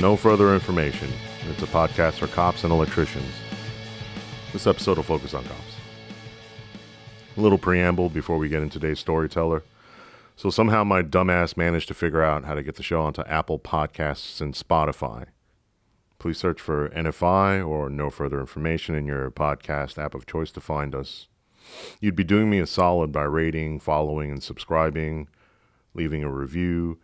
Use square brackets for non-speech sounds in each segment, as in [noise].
No further information. It's a podcast for cops and electricians. This episode will focus on cops. A little preamble before we get into today's storyteller. So somehow my dumbass managed to figure out how to get the show onto Apple Podcasts and Spotify. Please search for NFI or no further information in your podcast app of choice to find us. You'd be doing me a solid by rating, following, and subscribing, leaving a review.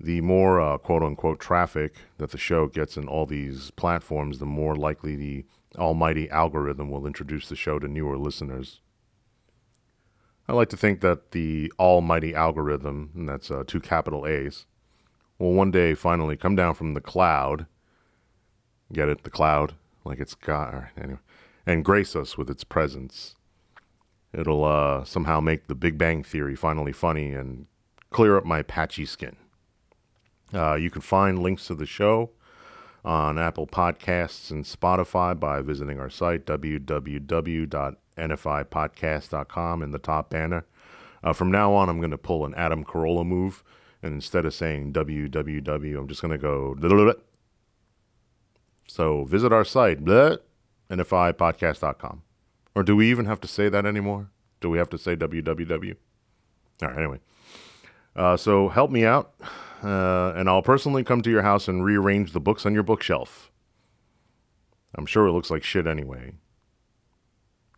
The more uh, quote unquote traffic that the show gets in all these platforms, the more likely the almighty algorithm will introduce the show to newer listeners. I like to think that the almighty algorithm, and that's uh, two capital A's, will one day finally come down from the cloud. Get it? The cloud? Like it's right, Anyway. And grace us with its presence. It'll uh, somehow make the Big Bang Theory finally funny and clear up my patchy skin. Uh, you can find links to the show on Apple Podcasts and Spotify by visiting our site, www.nfipodcast.com, in the top banner. Uh, from now on, I'm going to pull an Adam Carolla move, and instead of saying www, I'm just going to go. blah. [laughs] So visit our site, [laughs] blah, nfipodcast.com. Or do we even have to say that anymore? Do we have to say www? All right, anyway. Uh, so help me out, uh, and I'll personally come to your house and rearrange the books on your bookshelf. I'm sure it looks like shit anyway.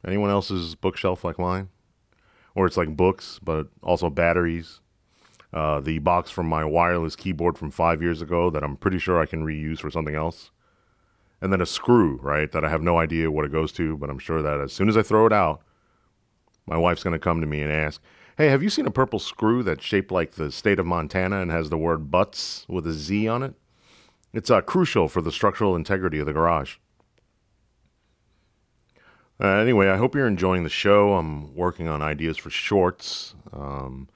Anyone else's bookshelf like mine? Or it's like books, but also batteries. Uh, the box from my wireless keyboard from five years ago that I'm pretty sure I can reuse for something else. And then a screw, right, that I have no idea what it goes to, but I'm sure that as soon as I throw it out, my wife's going to come to me and ask, Hey, have you seen a purple screw that's shaped like the state of Montana and has the word butts with a Z on it? It's uh, crucial for the structural integrity of the garage. Uh, anyway, I hope you're enjoying the show. I'm working on ideas for shorts. Um,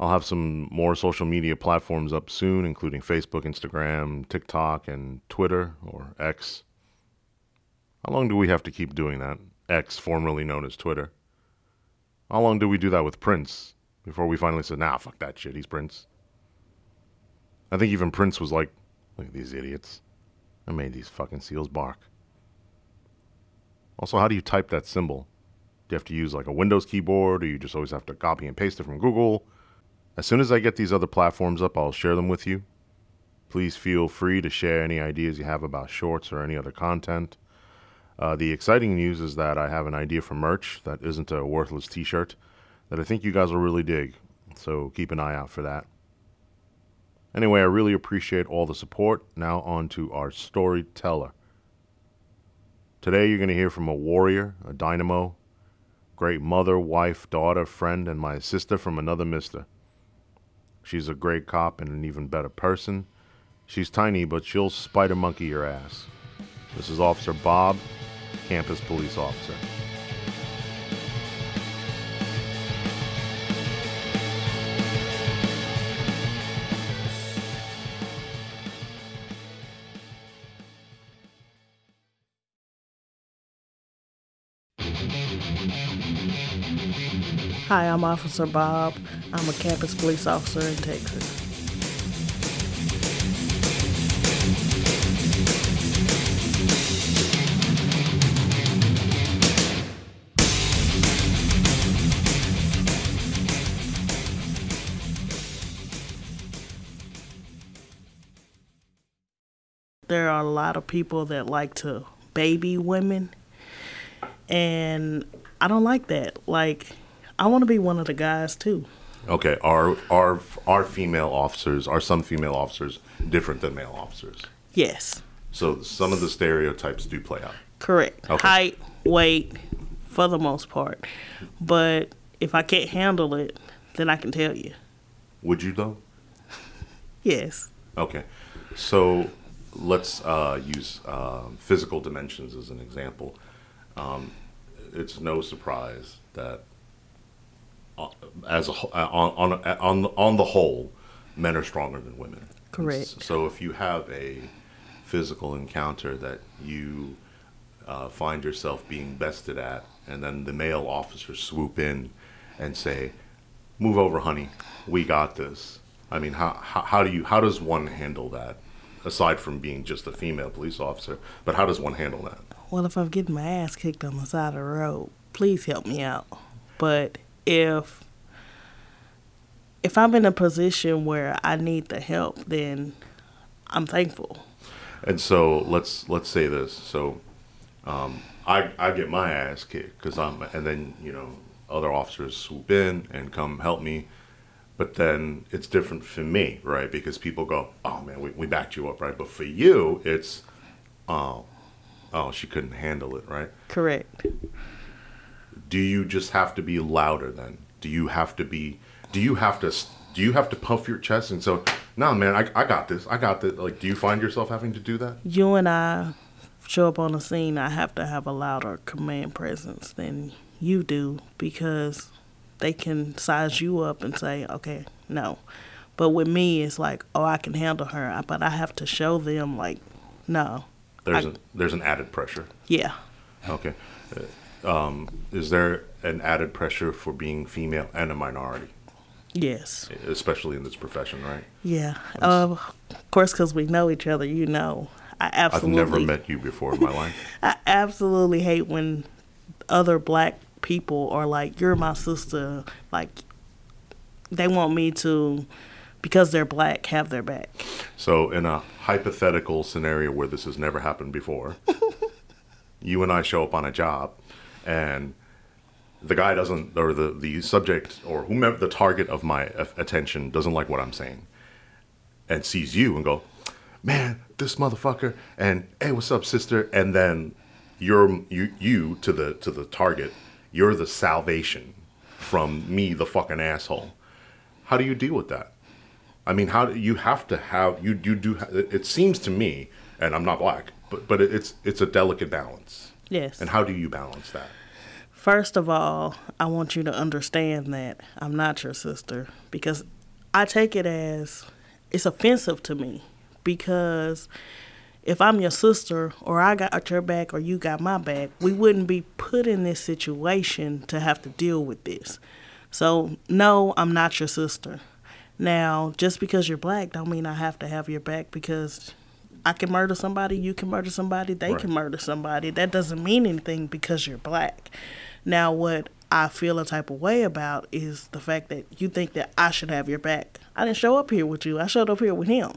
I'll have some more social media platforms up soon, including Facebook, Instagram, TikTok, and Twitter or X. How long do we have to keep doing that? X, formerly known as Twitter. How long did we do that with Prince before we finally said, nah, fuck that shit, he's Prince? I think even Prince was like, look at these idiots. I made these fucking seals bark. Also, how do you type that symbol? Do you have to use like a Windows keyboard or you just always have to copy and paste it from Google? As soon as I get these other platforms up, I'll share them with you. Please feel free to share any ideas you have about shorts or any other content. Uh, the exciting news is that I have an idea for merch that isn't a worthless t shirt that I think you guys will really dig. So keep an eye out for that. Anyway, I really appreciate all the support. Now, on to our storyteller. Today, you're going to hear from a warrior, a dynamo, great mother, wife, daughter, friend, and my sister from another mister. She's a great cop and an even better person. She's tiny, but she'll spider monkey your ass. This is Officer Bob, campus police officer. Hi, I'm Officer Bob. I'm a campus police officer in Texas. There are a lot of people that like to baby women, and I don't like that. Like, I want to be one of the guys too. Okay, are are are female officers are some female officers different than male officers? Yes, So some of the stereotypes do play out. correct. Okay. Height, weight, for the most part. But if I can't handle it, then I can tell you. Would you though? Yes. Okay, so let's uh, use uh, physical dimensions as an example. Um, it's no surprise that, uh, as a, uh, on, on on on the whole, men are stronger than women. Correct. So if you have a physical encounter that you uh, find yourself being bested at, and then the male officers swoop in and say, "Move over, honey. We got this." I mean, how how, how do you how does one handle that? Aside from being just a female police officer. But how does one handle that? Well, if I'm getting my ass kicked on the side of the road, please help me out. But if if I'm in a position where I need the help, then I'm thankful. And so let's let's say this. So um, I I get my ass kicked because I'm, and then you know other officers swoop in and come help me. But then it's different for me, right? Because people go, "Oh man, we, we backed you up, right?" But for you, it's, "Oh, oh, she couldn't handle it, right?" Correct. Do you just have to be louder then? Do you have to be? Do you have to? Do you have to puff your chest and so? No, nah, man, I, I got this. I got this. Like, do you find yourself having to do that? You and I show up on the scene. I have to have a louder command presence than you do because they can size you up and say, okay, no. But with me, it's like, oh, I can handle her, but I have to show them, like, no. There's I, a, there's an added pressure. Yeah. Okay. Um, is there an added pressure for being female and a minority? Yes. Especially in this profession, right? Yeah. Uh, of course, because we know each other, you know. I absolutely. I've never met you before in my life. [laughs] I absolutely hate when other black people are like, "You're my sister." Like, they want me to, because they're black, have their back. So, in a hypothetical scenario where this has never happened before, [laughs] you and I show up on a job, and the guy doesn't, or the the subject, or whomever the target of my attention doesn't like what I'm saying, and sees you and go, "Man, this motherfucker," and hey, what's up, sister? And then you're you you to the to the target you're the salvation from me, the fucking asshole. How do you deal with that? I mean, how do you have to have you you do? It seems to me, and I'm not black, but but it's it's a delicate balance. Yes. And how do you balance that? First of all, I want you to understand that I'm not your sister because I take it as it's offensive to me because if I'm your sister or I got your back or you got my back, we wouldn't be put in this situation to have to deal with this. So, no, I'm not your sister. Now, just because you're black don't mean I have to have your back because I can murder somebody, you can murder somebody, they right. can murder somebody. That doesn't mean anything because you're black. Now, what I feel a type of way about is the fact that you think that I should have your back. I didn't show up here with you. I showed up here with him.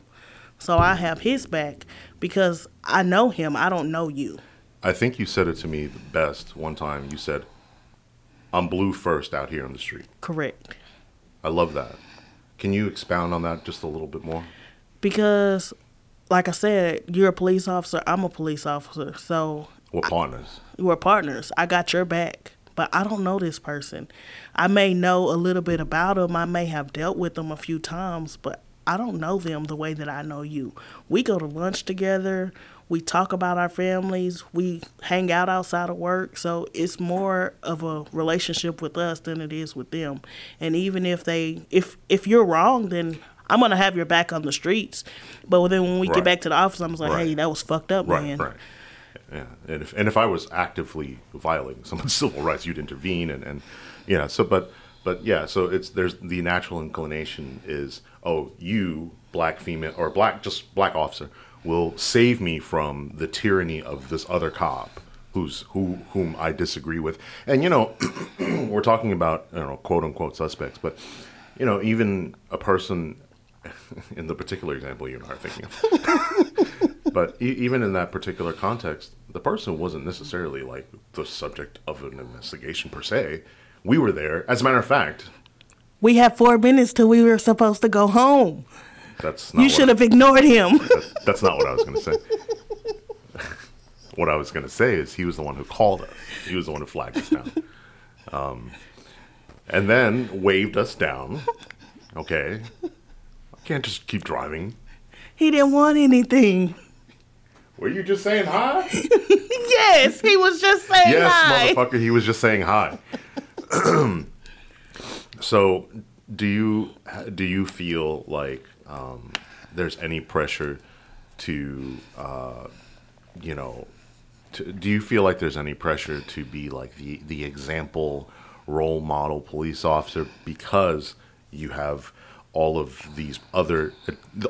So I have his back because I know him. I don't know you. I think you said it to me the best one time. You said, I'm blue first out here on the street. Correct. I love that. Can you expound on that just a little bit more? Because, like I said, you're a police officer, I'm a police officer. So we're partners. I, we're partners. I got your back, but I don't know this person. I may know a little bit about them. I may have dealt with them a few times, but I don't know them the way that I know you. We go to lunch together. We talk about our families. We hang out outside of work. So it's more of a relationship with us than it is with them. And even if they, if if you're wrong, then I'm gonna have your back on the streets. But then when we right. get back to the office, I'm like, right. hey, that was fucked up, right, man. Right. Yeah. And if and if I was actively violating [laughs] someone's civil rights, you'd intervene and and you know, So but but yeah. So it's there's the natural inclination is oh, you, black female, or black, just black officer, will save me from the tyranny of this other cop who's who whom I disagree with. And you know, [clears throat] we're talking about you know quote unquote suspects, but you know even a person [laughs] in the particular example you and I are thinking of. [laughs] but e- even in that particular context, the person wasn't necessarily like the subject of an investigation per se. We were there. As a matter of fact, we had four minutes till we were supposed to go home. That's you should have ignored him. [laughs] That, that's not what I was going to say. [laughs] what I was going to say is he was the one who called us. He was the one who flagged us down, um, and then waved us down. Okay, I can't just keep driving. He didn't want anything. Were you just saying hi? [laughs] yes, he was just saying yes, hi. Yes, motherfucker, he was just saying hi. [clears throat] So, do you do you feel like um, there's any pressure to, uh, you know, to, do you feel like there's any pressure to be like the the example role model police officer because you have all of these other,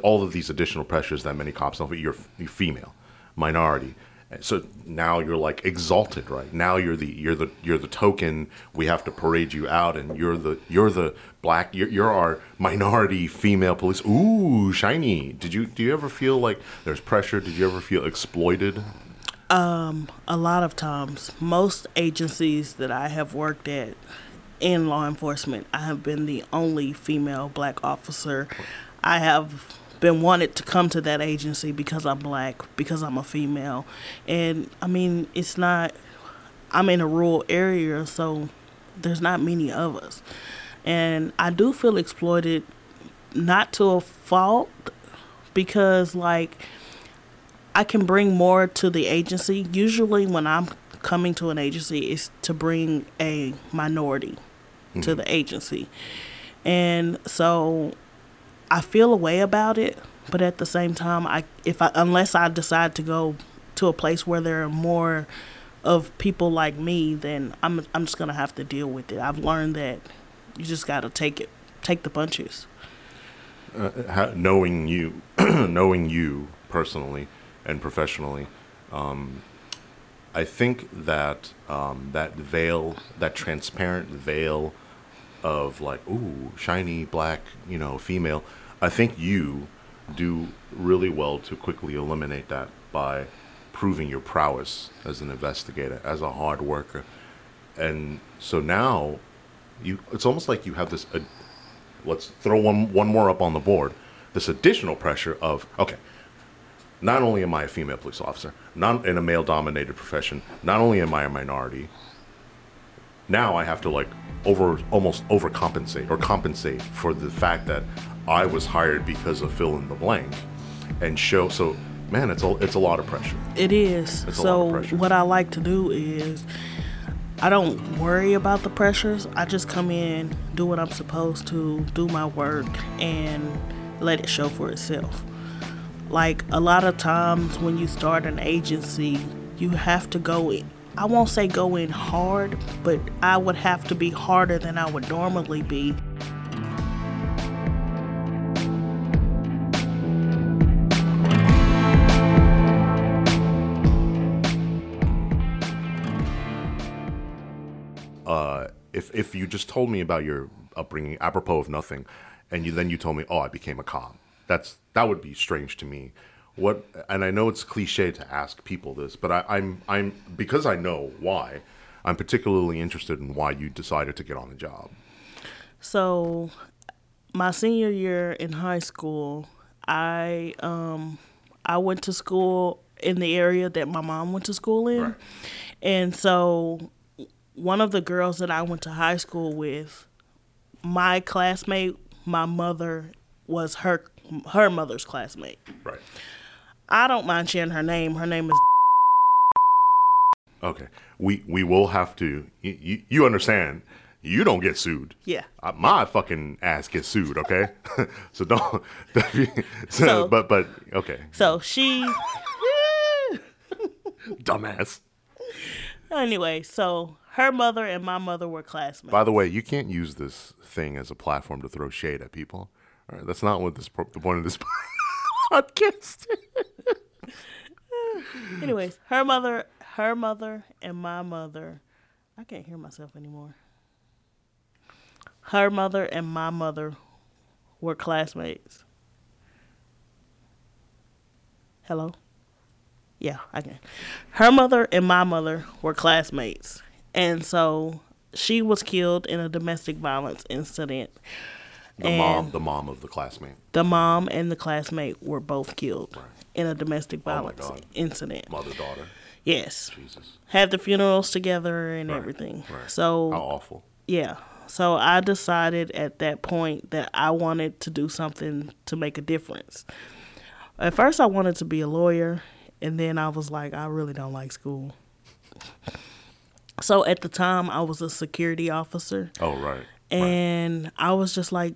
all of these additional pressures that many cops don't. You're, you're female, minority. So now you're like exalted, right? Now you're the you're the you're the token. We have to parade you out, and you're the you're the black. You're, you're our minority female police. Ooh, shiny. Did you do you ever feel like there's pressure? Did you ever feel exploited? Um, a lot of times, most agencies that I have worked at in law enforcement, I have been the only female black officer. I have been wanted to come to that agency because I'm black, because I'm a female. And I mean, it's not, I'm in a rural area, so there's not many of us. And I do feel exploited, not to a fault, because like I can bring more to the agency. Usually, when I'm coming to an agency, is to bring a minority mm-hmm. to the agency. And so I feel a way about it, but at the same time, I if I unless I decide to go to a place where there are more of people like me, then I'm I'm just gonna have to deal with it. I've learned that you just gotta take it, take the punches. Uh, knowing you, [clears throat] knowing you personally and professionally, um, I think that um, that veil, that transparent veil of like, ooh, shiny black, you know, female. I think you do really well to quickly eliminate that by proving your prowess as an investigator, as a hard worker. And so now you it's almost like you have this uh, let's throw one one more up on the board. This additional pressure of okay, not only am I a female police officer, not in a male dominated profession, not only am I a minority, now I have to like over almost overcompensate or compensate for the fact that I was hired because of fill in the blank and show so man it's a it's a lot of pressure. It is. It's so what I like to do is I don't worry about the pressures. I just come in, do what I'm supposed to, do my work and let it show for itself. Like a lot of times when you start an agency, you have to go in I won't say go in hard, but I would have to be harder than I would normally be. Uh, if if you just told me about your upbringing, apropos of nothing, and you then you told me, oh, I became a cop. That's that would be strange to me what and I know it's cliche to ask people this, but I, I'm I'm because I know why. I'm particularly interested in why you decided to get on the job. So, my senior year in high school, I um I went to school in the area that my mom went to school in. Right. And so one of the girls that I went to high school with, my classmate, my mother was her her mother's classmate. Right. I don't mind sharing her name. Her name is. Okay, we we will have to. You, you understand? You don't get sued. Yeah. Uh, my fucking ass gets sued. Okay, [laughs] so don't. [laughs] so, [laughs] so, but but okay. So she. Dumbass. Anyway, so her mother and my mother were classmates. By the way, you can't use this thing as a platform to throw shade at people. All right, that's not what this the point of this podcast. [laughs] Anyways, her mother, her mother, and my mother. I can't hear myself anymore. Her mother and my mother were classmates. Hello? Yeah, I can. Her mother and my mother were classmates. And so she was killed in a domestic violence incident. The and mom, the mom of the classmate. The mom and the classmate were both killed right. in a domestic oh violence oh incident. Mother daughter. Yes. Jesus. Had the funerals together and right. everything. Right. So how awful. Yeah. So I decided at that point that I wanted to do something to make a difference. At first, I wanted to be a lawyer, and then I was like, I really don't like school. [laughs] so at the time, I was a security officer. Oh, right. And right. I was just like,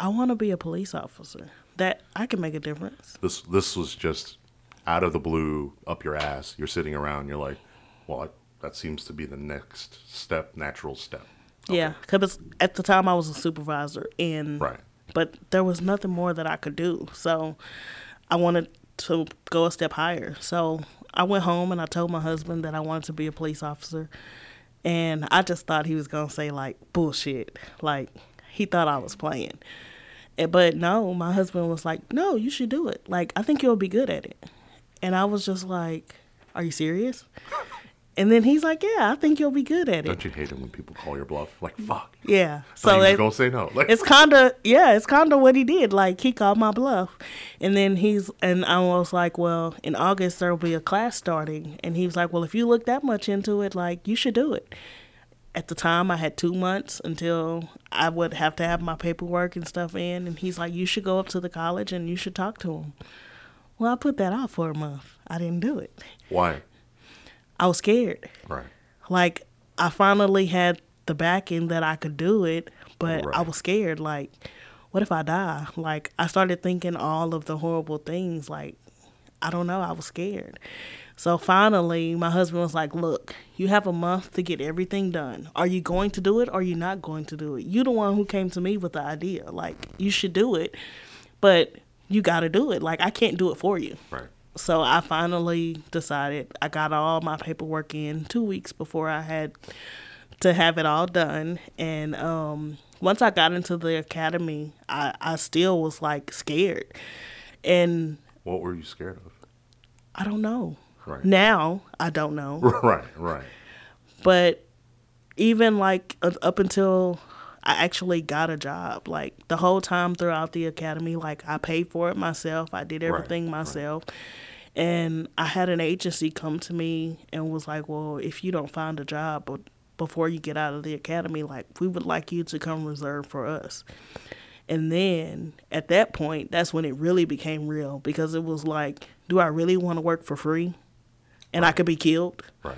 I want to be a police officer. That I can make a difference. This this was just out of the blue, up your ass. You're sitting around. You're like, well, I, that seems to be the next step, natural step. Okay. Yeah, because at the time I was a supervisor and right. but there was nothing more that I could do. So I wanted to go a step higher. So I went home and I told my husband that I wanted to be a police officer. And I just thought he was going to say, like, bullshit. Like, he thought I was playing. Eh, but no, my husband was like, no, you should do it. Like, I think you'll be good at it. And I was just like, are you serious? And then he's like, "Yeah, I think you'll be good at it." Don't you hate it when people call your bluff? Like, fuck. Yeah. So it, gonna say no? Like, [laughs] it's kind of yeah, it's kind of what he did. Like he called my bluff, and then he's and I was like, "Well, in August there will be a class starting," and he was like, "Well, if you look that much into it, like you should do it." At the time, I had two months until I would have to have my paperwork and stuff in, and he's like, "You should go up to the college and you should talk to him." Well, I put that off for a month. I didn't do it. why? I was scared. Right. like I finally had the backing that I could do it, but I was scared. Like, what if I die? Like, I started thinking all of the horrible things. Like, I don't know. I was scared. So finally, my husband was like, "Look, you have a month to get everything done. Are you going to do it? or Are you not going to do it? You the one who came to me with the idea. Like, you should do it, but you got to do it. Like, I can't do it for you." Right. So I finally decided I got all my paperwork in two weeks before I had to have it all done. And um, once I got into the academy, I, I still was like scared. And What were you scared of? I don't know. Right. Now I don't know. [laughs] Right. Right. but even like uh, up until I actually got a job, like the whole time throughout the academy, like I paid for it myself. I did everything right. myself. And I had an agency come to me and was like, "Well, if you don't find a job before you get out of the academy, like we would like you to come reserve for us." And then at that point, that's when it really became real because it was like, do I really want to work for free? And I could be killed? Right.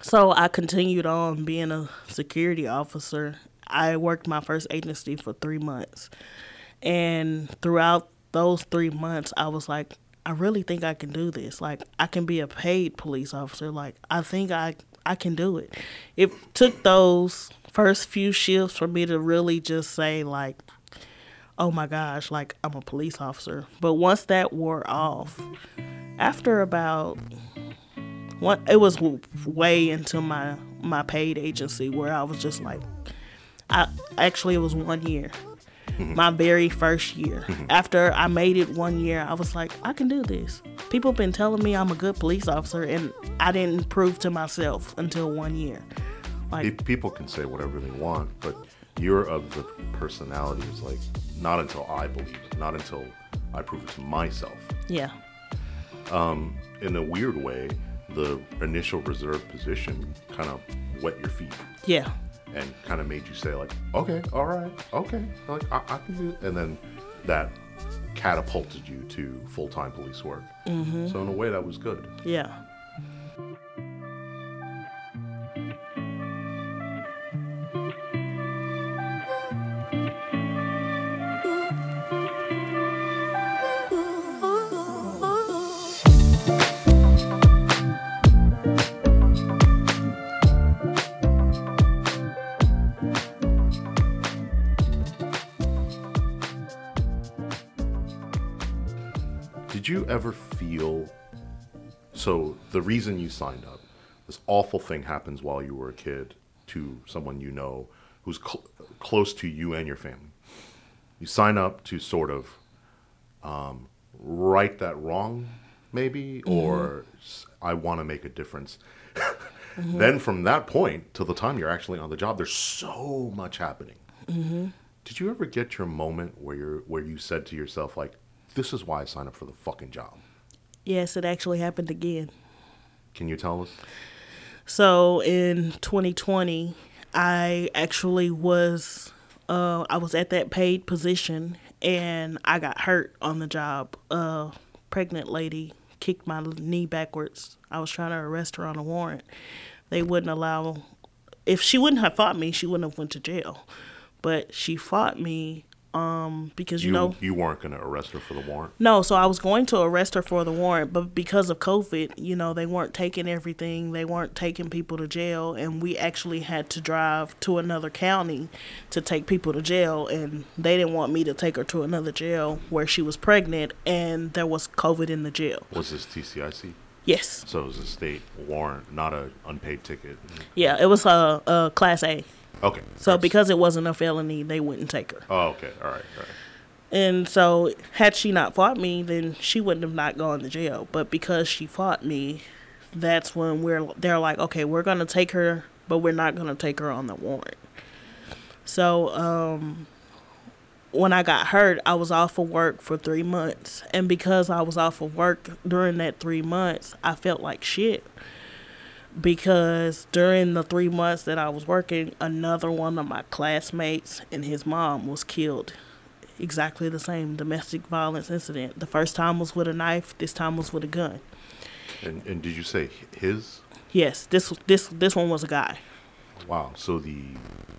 So I continued on being a security officer. I worked my first agency for three months. And throughout those three months, I was like, I really think I can do this. Like, I can be a paid police officer. Like, I think I, I can do it. It took those first few shifts for me to really just say, like, oh my gosh, like, I'm a police officer. But once that wore off, after about one it was way into my my paid agency where I was just like I actually it was one year. Mm-hmm. My very first year. Mm-hmm. After I made it one year I was like I can do this. People been telling me I'm a good police officer and I didn't prove to myself until one year. Pe- People can say whatever they want, but you're of the personality is like not until I believe it, not until I prove it to myself. yeah In a weird way, the initial reserve position kind of wet your feet yeah and kind of made you say like, okay, all right, okay, like I, I can do it, and then that catapulted you to full time police work. Mm-hmm. So in a way, that was good. yeah The reason you signed up, this awful thing happens while you were a kid to someone you know who's cl- close to you and your family. You sign up to sort of um, right that wrong, maybe, or I want to make a difference. [laughs] Then from that point to the time you're actually on the job, there's so much happening. Did you ever get your moment where you're where you said to yourself like, "This is why I signed up for the fucking job"? yes it actually happened again Can you tell us? So in 2020, I actually was uh, I was at that paid position and I got hurt on the job. A pregnant lady kicked my knee backwards. I was trying to arrest her on a warrant. They wouldn't allow if she wouldn't have fought me, she wouldn't have went to jail. But she fought me um, because you, You know you weren't going to arrest her for the warrant. no, so I was going to arrest her for the warrant, but because of COVID, you know, they weren't taking everything. They weren't taking people to jail, and we actually had to drive to another county to take people to jail, and they didn't want me to take her to another jail where she was pregnant and there was COVID in the jail. Was this TCIC? Yes, So it was a state warrant, not a unpaid ticket. yeah, it was a, a class A. Okay. So That's- because it wasn't a felony, they wouldn't take her. Oh, okay. All right. All right. And so, had she not fought me, then she wouldn't have not gone to jail. But because she fought me, that's when we're they're like, okay, we're gonna take her, but we're not gonna take her on the warrant. So, um, when I got hurt, I was off of work for three months, and because I was off of work during that three months, I felt like shit. Because during the three months that I was working, another one of my classmates and his mom was killed exactly the same domestic violence incident. The first time was with a knife. This time was with a gun. And and did you say his? Yes, this this this one was a guy. Wow. So the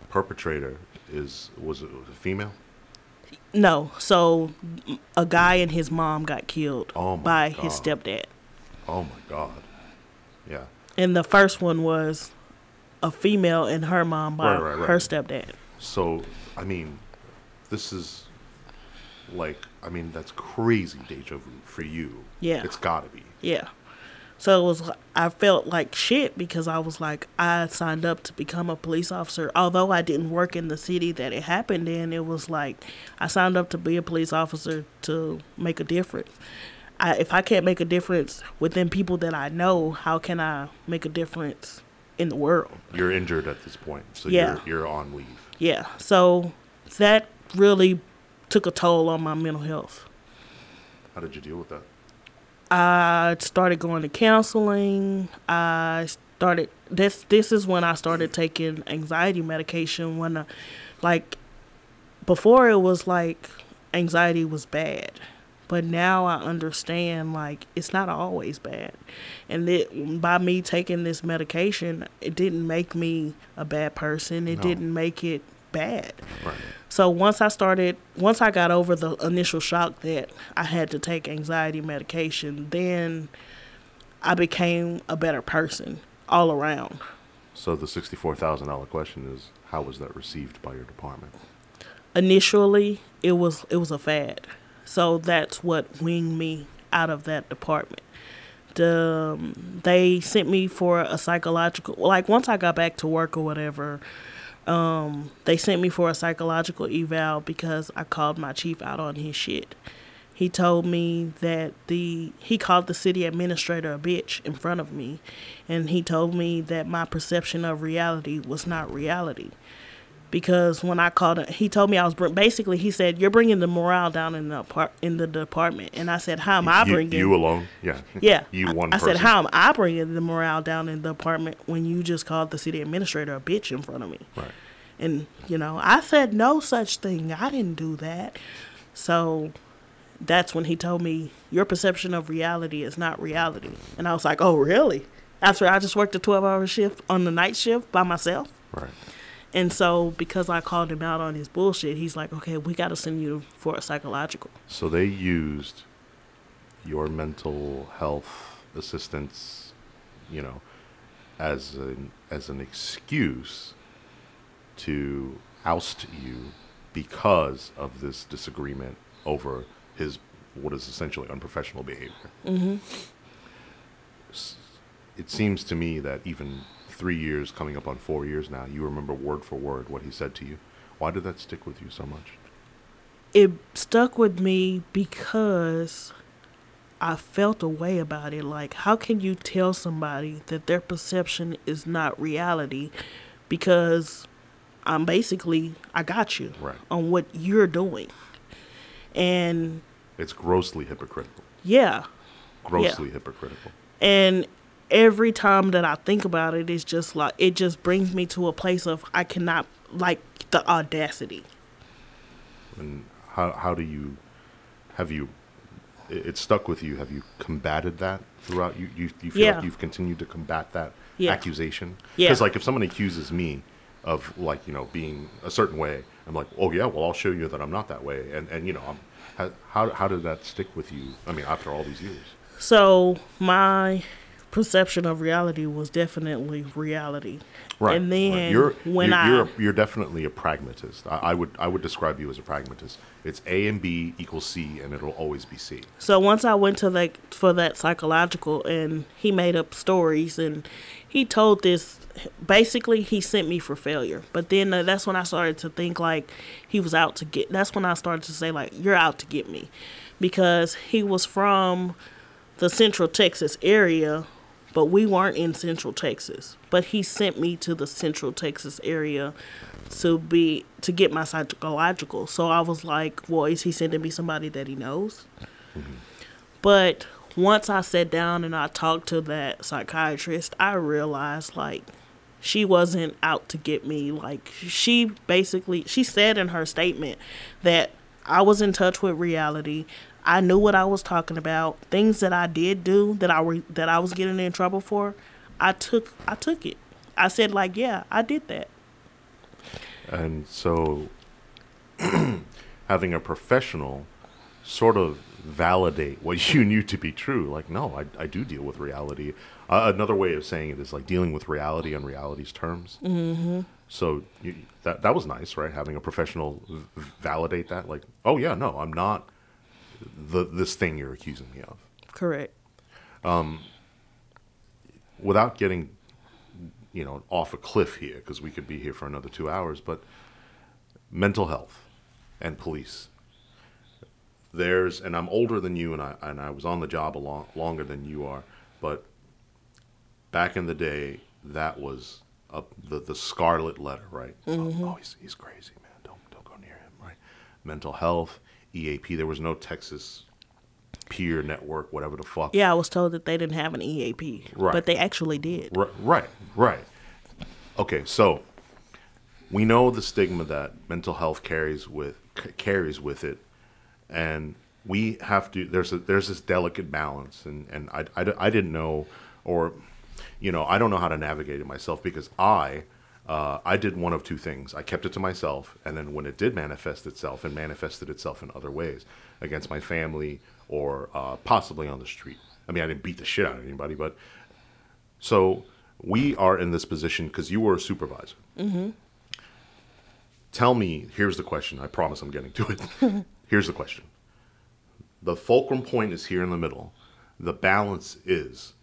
perpetrator is was it was a female? No, so a guy and his mom got killed Oh by his God. stepdad, Oh my God. And the first one was a female and her mom by Right, right, right. her stepdad. So I mean, this is like I mean that's crazy deja vu for you. Yeah. It's got to be. Yeah. So it was I felt like shit because I was like I signed up to become a police officer. Although I didn't work in the city that it happened in, it was like I signed up to be a police officer to make a difference. I, if I can't make a difference within people that I know, how can I make a difference in the world? You're injured at this point, so Yeah. you're you're on leave. Yeah. So that really took a toll on my mental health. How did you deal with that? I started going to counseling. I started this. This is when I started taking anxiety medication. When, I, like, before it was like anxiety was bad, but now I understand like it's not always bad, and that by me taking this medication, it didn't make me a bad person. It No. didn't make it bad. Right. So once I started, once I got over the initial shock that I had to take anxiety medication, then I became a better person all around. So the sixty-four thousand dollar question is, how was that received by your department? Initially, it was it was a fad, so that's what winged me out of that department. The um, they sent me for a psychological like once I got back to work or whatever. Um, they sent me for a psychological eval because I called my chief out on his shit. He told me that the he called the city administrator a bitch in front of me, and he told me that my perception of reality was not reality. Because when I called him, he told me I was br- basically he said you're bringing the morale down in the apart- in the department, and I said how am I you, bringing you alone? Yeah. [laughs] yeah. you one I, person. said, how am I bringing the morale down in the apartment when you just called the city administrator a bitch in front of me? Right. And, you know, I said no such thing. I didn't do that. So that's when he told me, your perception of reality is not reality. And I was like, oh, really? After I just worked a 12 hour shift on the night shift by myself? Right. And so because I called him out on his bullshit, he's like, okay, we got to send you for a psychological. So they used your mental health assistance, you know, as an as an excuse to oust you because of this disagreement over his what is essentially unprofessional behavior. Mm-hmm. It seems to me that even three years, coming up on four years now, you remember word for word what he said to you. Why did that stick with you so much? it stuck with me because I felt a way about it. Like, how can you tell somebody that their perception is not reality? Because I'm basically, I got you Right. on what you're doing. And It's grossly hypocritical. yeah, Grossly hypocritical. and every time that I think about it, it's just like, it just brings me to a place of I cannot, like, the audacity. And how how do you have you? It, it stuck with you. Have you combated that throughout? You you, you feel Yeah. like you've continued to combat that Yeah. accusation? Yeah. Because like if someone accuses me of like you know being a certain way. I'm like, oh yeah, well I'll show you that I'm not that way, and and you know, I'm, how how how did that stick with you? I mean, after all these years. So my perception of reality was definitely reality. Right. And then right. you're, when you're, I you're, you're definitely a pragmatist. I, I would I would describe you as a pragmatist. It's A and B equals C, and it'll always be C. So once I went to like for that psychological, and he made up stories, and he told this. Basically, he sent me for failure. But then uh, that's when I started to think like he was out to get. That's when I started to say like you're out to get me, because he was from the Central Texas area, but we weren't in Central Texas. But he sent me to the Central Texas area to be to get my psychological. So I was like, well, is he sending me somebody that he knows? Mm-hmm. But once I sat down and I talked to that psychiatrist, I realized like she wasn't out to get me. Like she basically she said in her statement that I was in touch with reality. I knew what I was talking about. Things that I did do that I were that I was getting in trouble for, I took I took it. I said like, yeah, I did that. And so, [clears throat] having a professional sort of validate what [laughs] you knew to be true, like, no, I, I do deal with reality. Uh, another way of saying it is like dealing with reality on reality's terms. Mm-hmm. So you, that that was nice, right? Having a professional v- validate that, like, oh yeah, no, I'm not the this thing you're accusing me of. Correct. Um, without getting, you know, off a cliff here, because we could be here for another two hours, but mental health and police. There's, and I'm older than you, and I and I was on the job a long longer than you are, but back in the day, that was a, the the scarlet letter, right? Oh, oh, he's he's crazy, man. Don't don't go near him, right? Mental health, EAP. There was no Texas peer network, whatever the fuck. Yeah, I was told that they didn't have an EAP, Right. but they actually did. R- right, right. Okay, so we know the stigma that mental health carries with c- carries with it, and we have to. There's a there's this delicate balance, and and I, I, I didn't know, or you know, I don't know how to navigate it myself because I. Uh, I did one of two things. I kept it to myself, and then when it did manifest itself, and manifested itself in other ways against my family or uh, possibly on the street. I mean, I didn't beat the shit out of anybody, but so we are in this position because you were a supervisor. Mm-hmm. Tell me, here's the question. I promise I'm getting to it. [laughs] here's the question. The fulcrum point is here in the middle. The balance is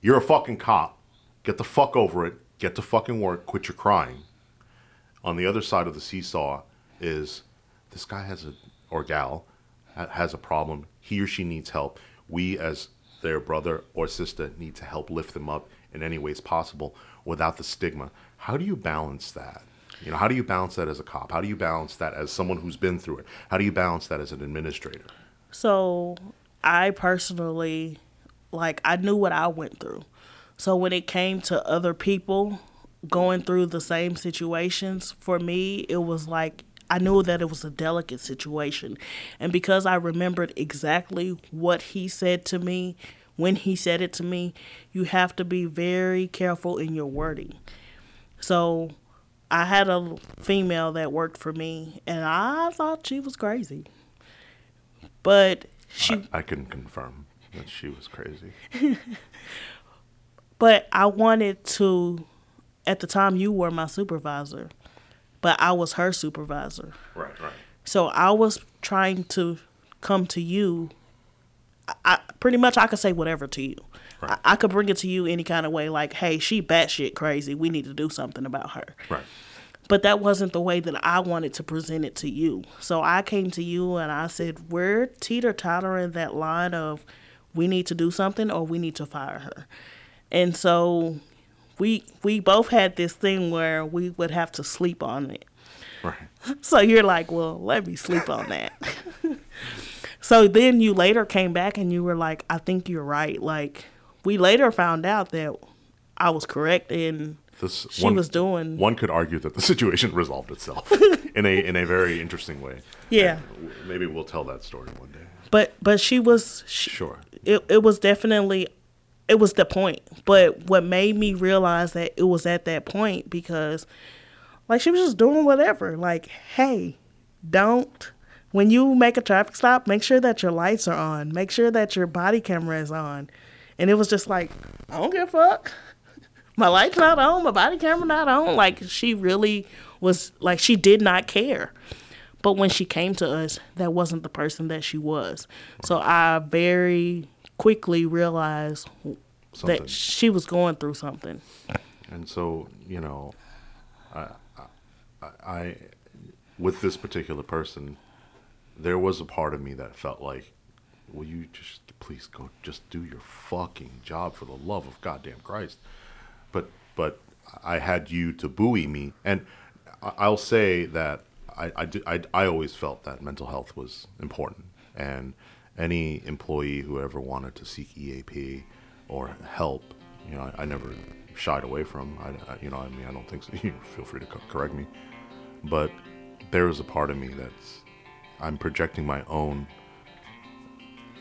you're a fucking cop. Get the fuck over it. Get to fucking work. Quit your crying. On the other side of the seesaw is this guy has a, or gal, has a problem. He or she needs help. We, as their brother or sister, need to help lift them up in any ways possible without the stigma. How do you balance that? You know, how do you balance that as a cop? How do you balance that as someone who's been through it? How do you balance that as an administrator? So I personally, like, I knew what I went through. So when it came to other people going through the same situations, for me, it was like I knew that it was a delicate situation. And because I remembered exactly what he said to me when he said it to me, you have to be very careful in your wording. So I had a female that worked for me, and I thought she was crazy. But she, I, I can confirm that she was crazy. [laughs] but I wanted to. At the time, you were my supervisor, but I was her supervisor. Right, right. So I was trying to come to you. I, pretty much I could say whatever to you. Right. I, I could bring it to you any kind of way, like, "Hey, she batshit crazy. We need to do something about her." Right. But that wasn't the way that I wanted to present it to you. So I came to you and I said, "We're teeter tottering that line of we need to do something or we need to fire her." And so we we both had this thing where we would have to sleep on it. Right. [laughs] So you're like, well, let me sleep on that. [laughs] so then you later came back and you were like, I think you're right. Like, we later found out that I was correct in This she was doing. One could argue that the [laughs] situation resolved itself in a in a very interesting way. Yeah. And maybe we'll tell that story one day. But but she was she, Sure. it, it was definitely it was the point. But what made me realize that it was at that point because like she was just doing whatever. Like, hey, don't when you make a traffic stop, make sure that your lights are on. Make sure that your body camera is on. And it was just like, I don't give a fuck. [laughs] My light's not on, my body camera not on. Like she really was like she did not care. But when she came to us, that wasn't the person that she was. So I very quickly realized Something. that she was going through something. And so, you know, I, I, I, with this particular person, there was a part of me that felt like, will you just please go, just do your fucking job for the love of goddamn Christ. But, but I had you to buoy me, and I'll say that I, I, I, I always felt that mental health was important, and any employee who ever wanted to seek EAP or help, you know, I, I never shied away from. I, I- you know, I mean, I don't think so. [laughs] You feel free to correct me, but there is a part of me that's I'm projecting my own.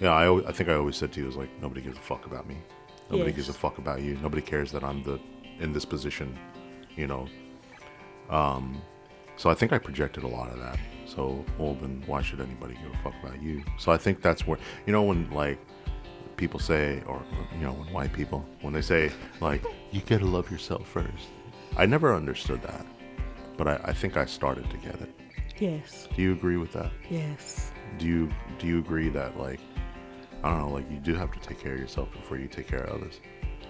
Yeah, I, I think I always said to you, is like nobody gives a fuck about me. Nobody Yes. gives a fuck about you. Nobody cares that I'm the in this position, you know. Um, so I think I projected a lot of that. So well, then why should anybody give a fuck about you? So I think that's where you know when like people say, or you know, when white people when they say like you gotta love yourself first. I never understood that, but I, I think I started to get it. Yes. Do you agree with that? Yes. Do you do you agree that like I don't know, like you do have to take care of yourself before you take care of others?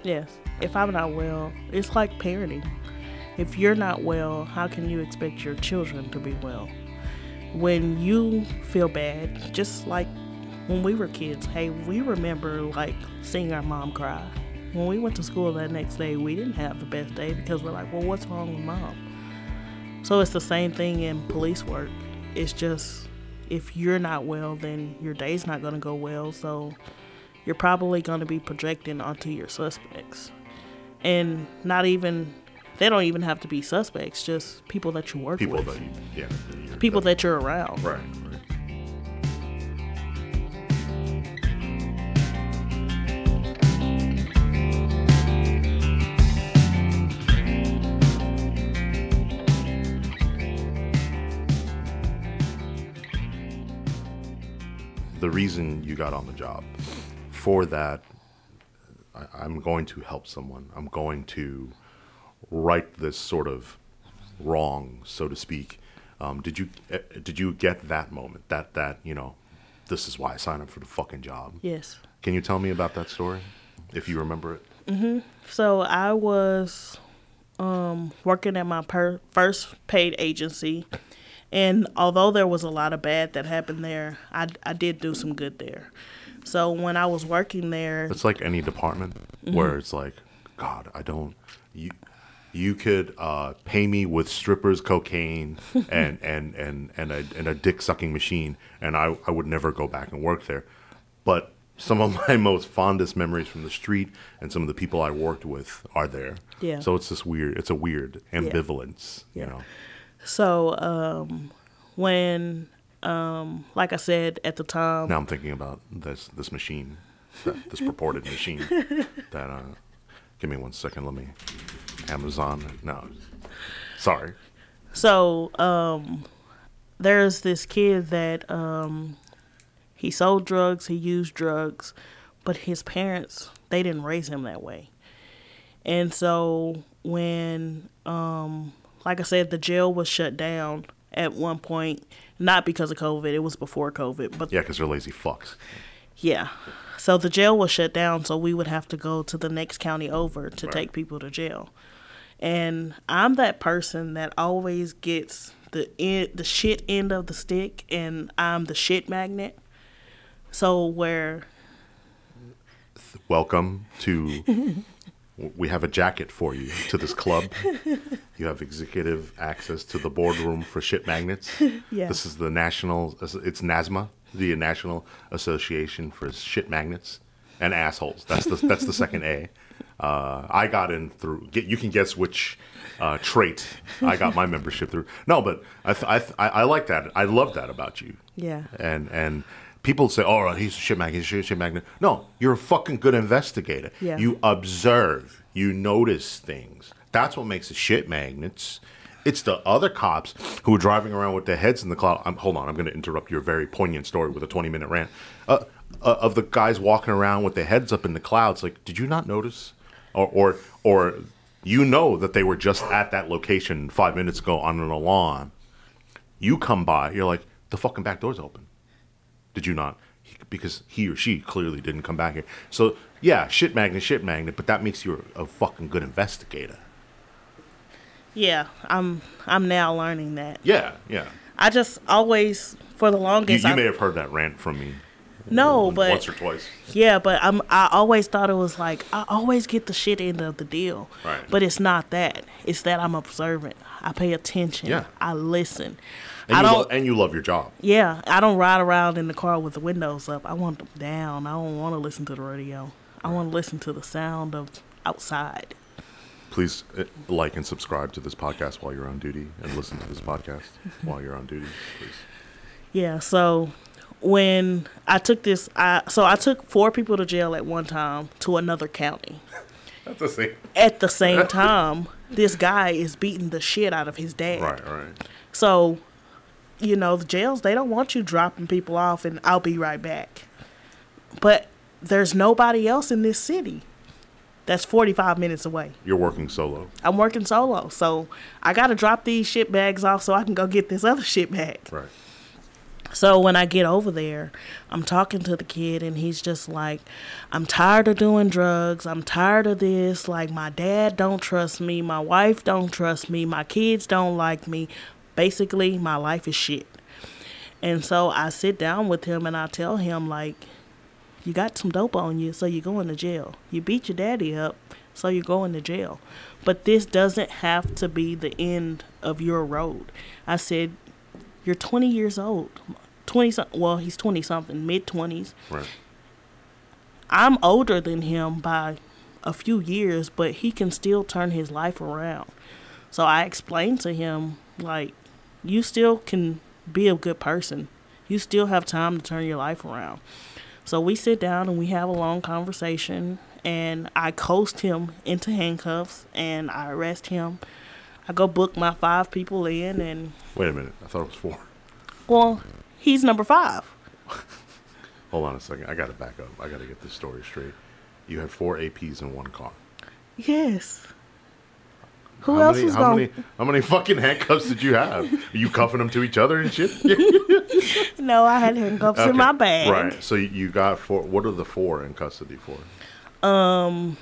Yes. If I'm not well, it's like parenting. If you're not well, how can you expect your children to be well? When you feel bad, just like when we were kids, hey, we remember like seeing our mom cry. When we went to school that next day, we didn't have the best day because we're like, well, what's wrong with mom? So it's the same thing in police work. It's just if you're not well, then your day's not going to go well. So you're probably going to be projecting onto your suspects. And not even, they don't even have to be suspects, just people that you work People with, that you, yeah, you're- people that you're around. right, right. The reason you got on the job for that, I, I'm going to help someone. I'm going to right this sort of wrong, so to speak. Um, did you eh, did you get that moment? That that you know, this is why I signed up for the fucking job. Yes. Can you tell me about that story, if you remember it? So I was um, working at my per- first paid agency, and although there was a lot of bad that happened there, I, I did do some good there. So when I was working there, It's like any department where it's like, God, I don't you. You could uh, pay me with strippers, cocaine, [laughs] and and and and a, and a dick sucking machine, and I, I would never go back and work there. But some of [laughs] my most fondest memories from the street and some of the people I worked with are there. Yeah. So it's this weird. It's a weird ambivalence. You Yeah. know. so um, when, um, like I said at the time, Now I'm thinking about this this machine, that, this purported machine. [laughs] That uh, give me one second. Let me Amazon. No, sorry. So um, there's this kid that um, he sold drugs, he used drugs, but his parents they didn't raise him that way. And so when, um, like I said, the jail was shut down at one point, not because of COVID, it was before COVID, but Yeah, because they're lazy fucks. yeah. So the jail was shut down, so we would have to go to the next county over to Right. take people to jail. And I'm that person that always gets the end, the shit end of the stick, and I'm the shit magnet. So where Welcome to. We have a jacket for you to this club. You have executive access to the boardroom for shit magnets. Yeah. This is the national. It's NASMA, the National Association for Shit Magnets and Assholes. That's the that's the second A. Uh, I got in through. Get, you can guess which uh, trait I got my membership through. [laughs] No, but I th- I, th- I I like that. I love that about you. Yeah. And and people say, "Oh, he's a shit magnet. He's a shit magnet." No, you're a fucking good investigator. Yeah. You observe. You notice things. That's what makes it shit magnets. It's the other cops who are driving around with their heads in the cloud. I'm, hold on, I'm going to interrupt your very poignant story with a 20 minute rant. Uh, uh, of the guys walking around with their heads up in the clouds, like, did you not notice? Or, or, or you know that they were just at that location five minutes ago on an alarm. You come by, you're like, the fucking back door's open. Did you not? He, because he or she clearly didn't come back here. So yeah, shit magnet, shit magnet, but that makes you a, a fucking good investigator. Yeah, I'm I'm now learning that. Yeah, yeah. I just always for the You, longest you I- may have heard that rant from me no, but once or twice. Yeah, but I'm I always thought it was like I always get the shit end of the deal. Right. But it's not that. It's that I'm observant. I pay attention. Yeah. I listen. And I you don't lo- and you love your job. Yeah, I don't ride around in the car with the windows up. I want them down. I don't want to listen to the radio. I want to listen to the sound of outside. Please uh, like and subscribe to this podcast while you're on duty, and listen to this podcast while you're on duty, please. Yeah, so when I took this I so I took four people to jail at one time to another county. That's the same. At the same time, this guy is beating the shit out of his dad. Right, right. So, you know, the jails, they don't want you dropping people off and I'll be right back. But there's nobody else in this city that's 45 minutes away. You're working solo. I'm working solo. So I got to drop these shit bags off so I can go get this other shit bag. Right. So when I get over there, I'm talking to the kid and he's just like, I'm tired of doing drugs. I'm tired of this. Like my dad don't trust me. My wife don't trust me. My kids don't like me. Basically, my life is shit. And so I sit down with him and I tell him like, you got some dope on you, so you're going to jail. You beat your daddy up, so you're going to jail. But this doesn't have to be the end of your road. I said, you're 20 years old. 20 some- well, he's 20 something, mid 20s. Right. I'm older than him by a few years, but he can still turn his life around. So I explained to him, like, you still can be a good person. You still have time to turn your life around. So we sit down and we have a long conversation, and I coast him into handcuffs and I arrest him. I go book my five people in, and Wait a minute. I thought it was four. well, he's number five. [laughs] Hold on a second. I got to back up. I got to get this story straight. You had four APs in one car. Yes. Who how else many, was how going? many how many fucking handcuffs did you have? Are you cuffing them to each other and shit? [laughs] No, I had handcuffs in my bag. Right. So you got four. What are the four in custody for? Um,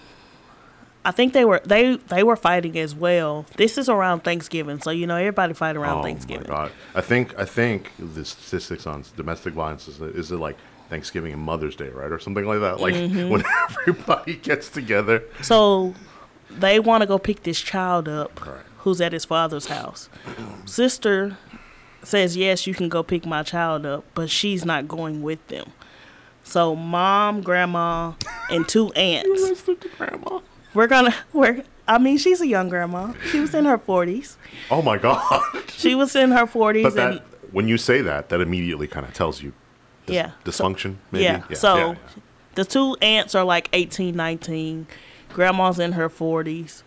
I think they were they they were fighting as well. This is around Thanksgiving, so you know everybody fight around oh Thanksgiving. my god! I think I think the statistics on domestic violence is is it like Thanksgiving and Mother's Day, right, or something like that? Like Mm-hmm. when [laughs] everybody gets together. So they want to go pick this child up Right. who's at his father's house. Sister says yes, you can go pick my child up, but she's not going with them. So mom, grandma, and two [laughs] aunts. grandma. We're gonna we're I mean she's a young grandma. She was in her forties. Oh my god! [laughs] She was in her forties But and that when you say that, that immediately kind of tells you dis- yeah. dysfunction. Maybe. Yeah. So yeah, yeah. the two aunts are like 18, 19. Grandma's in her 40s.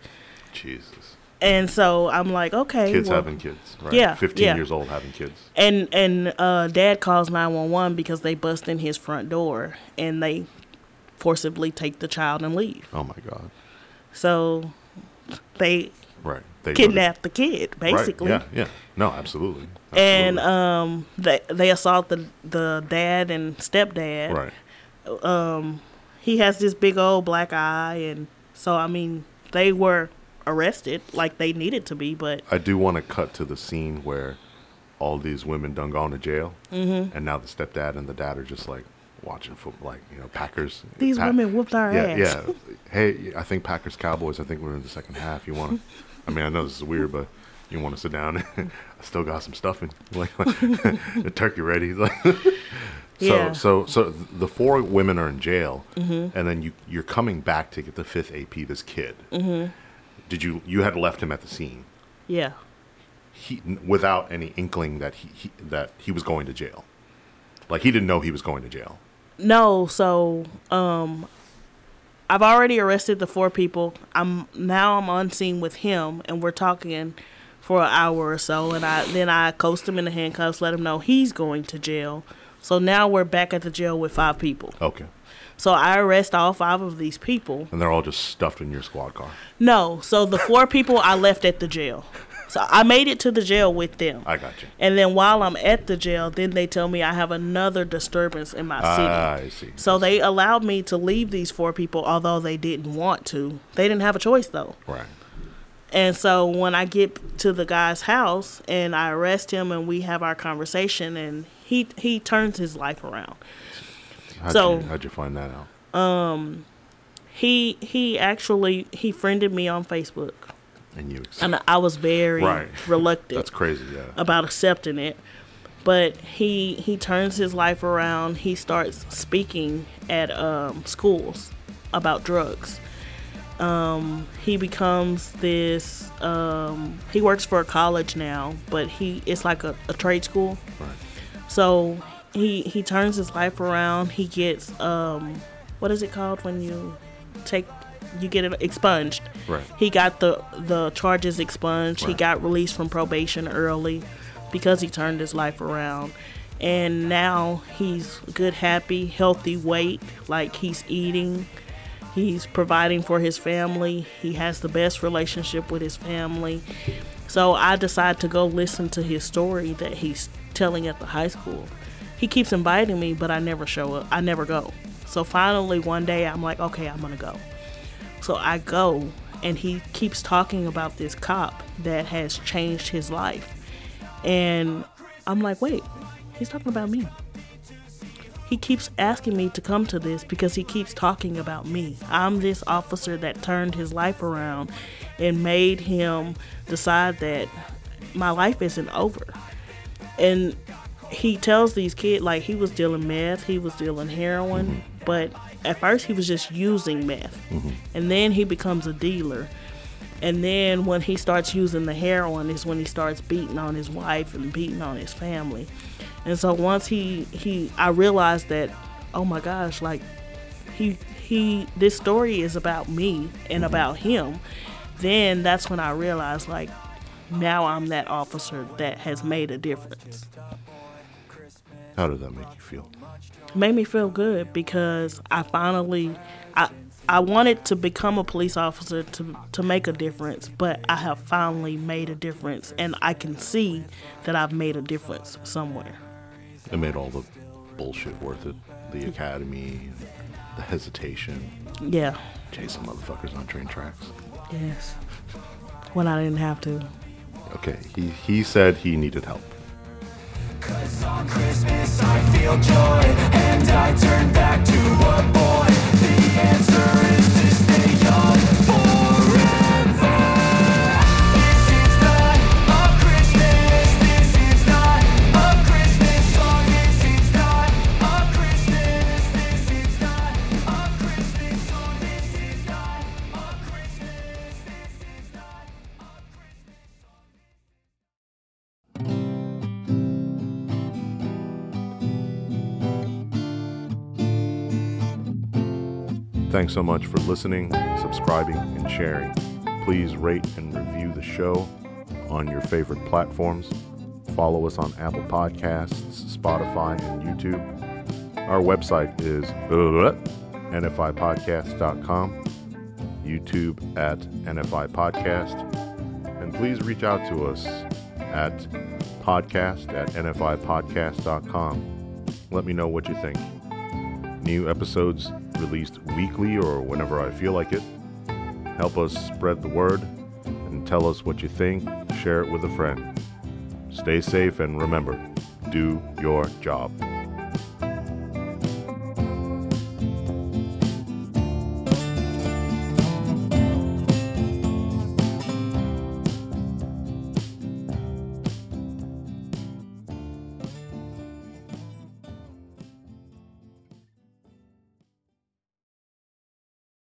Jesus. And so I'm like, okay. Kids well- having kids, right? Yeah, Fifteen yeah. years old having kids. And and uh, dad calls 911 because they bust in his front door and they forcibly take the child and leave. Oh my god! So they Right. They go to- kidnap the kid Right, basically. Yeah. Yeah. No. Absolutely. And um, they they assault the the dad and stepdad. right. Um, he has this big old black eye and so i mean they were arrested like they needed to be but I do want to cut to the scene where all these women done gone to jail, mm-hmm. and now the stepdad and the dad are just like watching football, like you know Packers. these women whooped our yeah, ass yeah. Hey, I think Packers Cowboys. I think we're in the second half. You want to? I mean, I know this is weird, but you want to sit down? [laughs] I still got some stuffing, [laughs] like, the [laughs] turkey ready. Like, so, Yeah. so, so the four women are in jail, Mm-hmm. and then you you're coming back to get the fifth AP. This kid. Mm-hmm. Did you you had left him at the scene? yeah he, without any inkling that he, he that he was going to jail. Like he didn't know he was going to jail. No, so um I've already arrested the four people. I'm now I'm on scene with him and we're talking for an hour or so and I then I coast him in the handcuffs, let him know he's going to jail. So now we're back at the jail with five people. Okay. So I arrest all five of these people. And they're all just stuffed in your squad car. No, so the four people I left at the jail. So I made it to the jail with them. I got you. And then while I'm at the jail, then they tell me I have another disturbance in my city. Ah, I see. So they allowed me to leave these four people, although they didn't want to. They didn't have a choice though. Right. And so when I get to the guy's house and I arrest him and we have our conversation and he he turns his life around. How'd So- you, how'd you find that out? Um, He he actually he friended me on Facebook. And you. ex- And I was very Right. [laughs] reluctant. That's crazy. Yeah. about accepting it. But he he turns his life around. He starts speaking at um, schools about drugs. Um, he becomes this. Um, he works for a college now, but he it's like a, a trade school. Right. So he he turns his life around. He gets um, what is it called when you take you get it expunged. Right. He got the the charges expunged. He got released from probation early because he turned his life around. And now he's good, happy, healthy weight. Like he's eating, he's providing for his family. He has the best relationship with his family. So I decide to go listen to his story that he's telling at the high school. He keeps inviting me, but I never show up. I never go. So finally, one day, I'm like, okay, I'm gonna go. So I go, and he keeps talking about this cop that has changed his life. And I'm like, wait, he's talking about me. He keeps asking me to come to this because he keeps talking about me. I'm this officer that turned his life around and made him decide that my life isn't over. And he tells these kids, like, he was dealing meth, he was dealing heroin, but at first he was just using meth. Mm-hmm. And then he becomes a dealer. And then when he starts using the heroin is when he starts beating on his wife and beating on his family. And so once he he I realized that oh my gosh, like he he this story is about me and mm-hmm. about him. Then that's when I realized like now I'm that officer that has made a difference. How did that make you feel? Made me feel good because I finally I I wanted to become a police officer to to make a difference, but I have finally made a difference and I can see that I've made a difference somewhere. It made all the bullshit worth it. The academy, the hesitation, Yeah. chasing motherfuckers on train tracks. Yes. When I didn't have to. Okay, he he said he needed help. Cause on Christmas I feel joy And I turn back to a boy. The answer is Thanks so much for listening, subscribing, and sharing. Please rate and review the show on your favorite platforms. Follow us on Apple Podcasts, Spotify, and YouTube. Our website is nfipodcast.com, YouTube at NFI Podcast, and please reach out to us at podcast at nfipodcast.com. Let me know what you think. New episodes released weekly or whenever I feel like it. Help us spread the word and tell us what you think. Share it with a friend. Stay safe and remember do your job.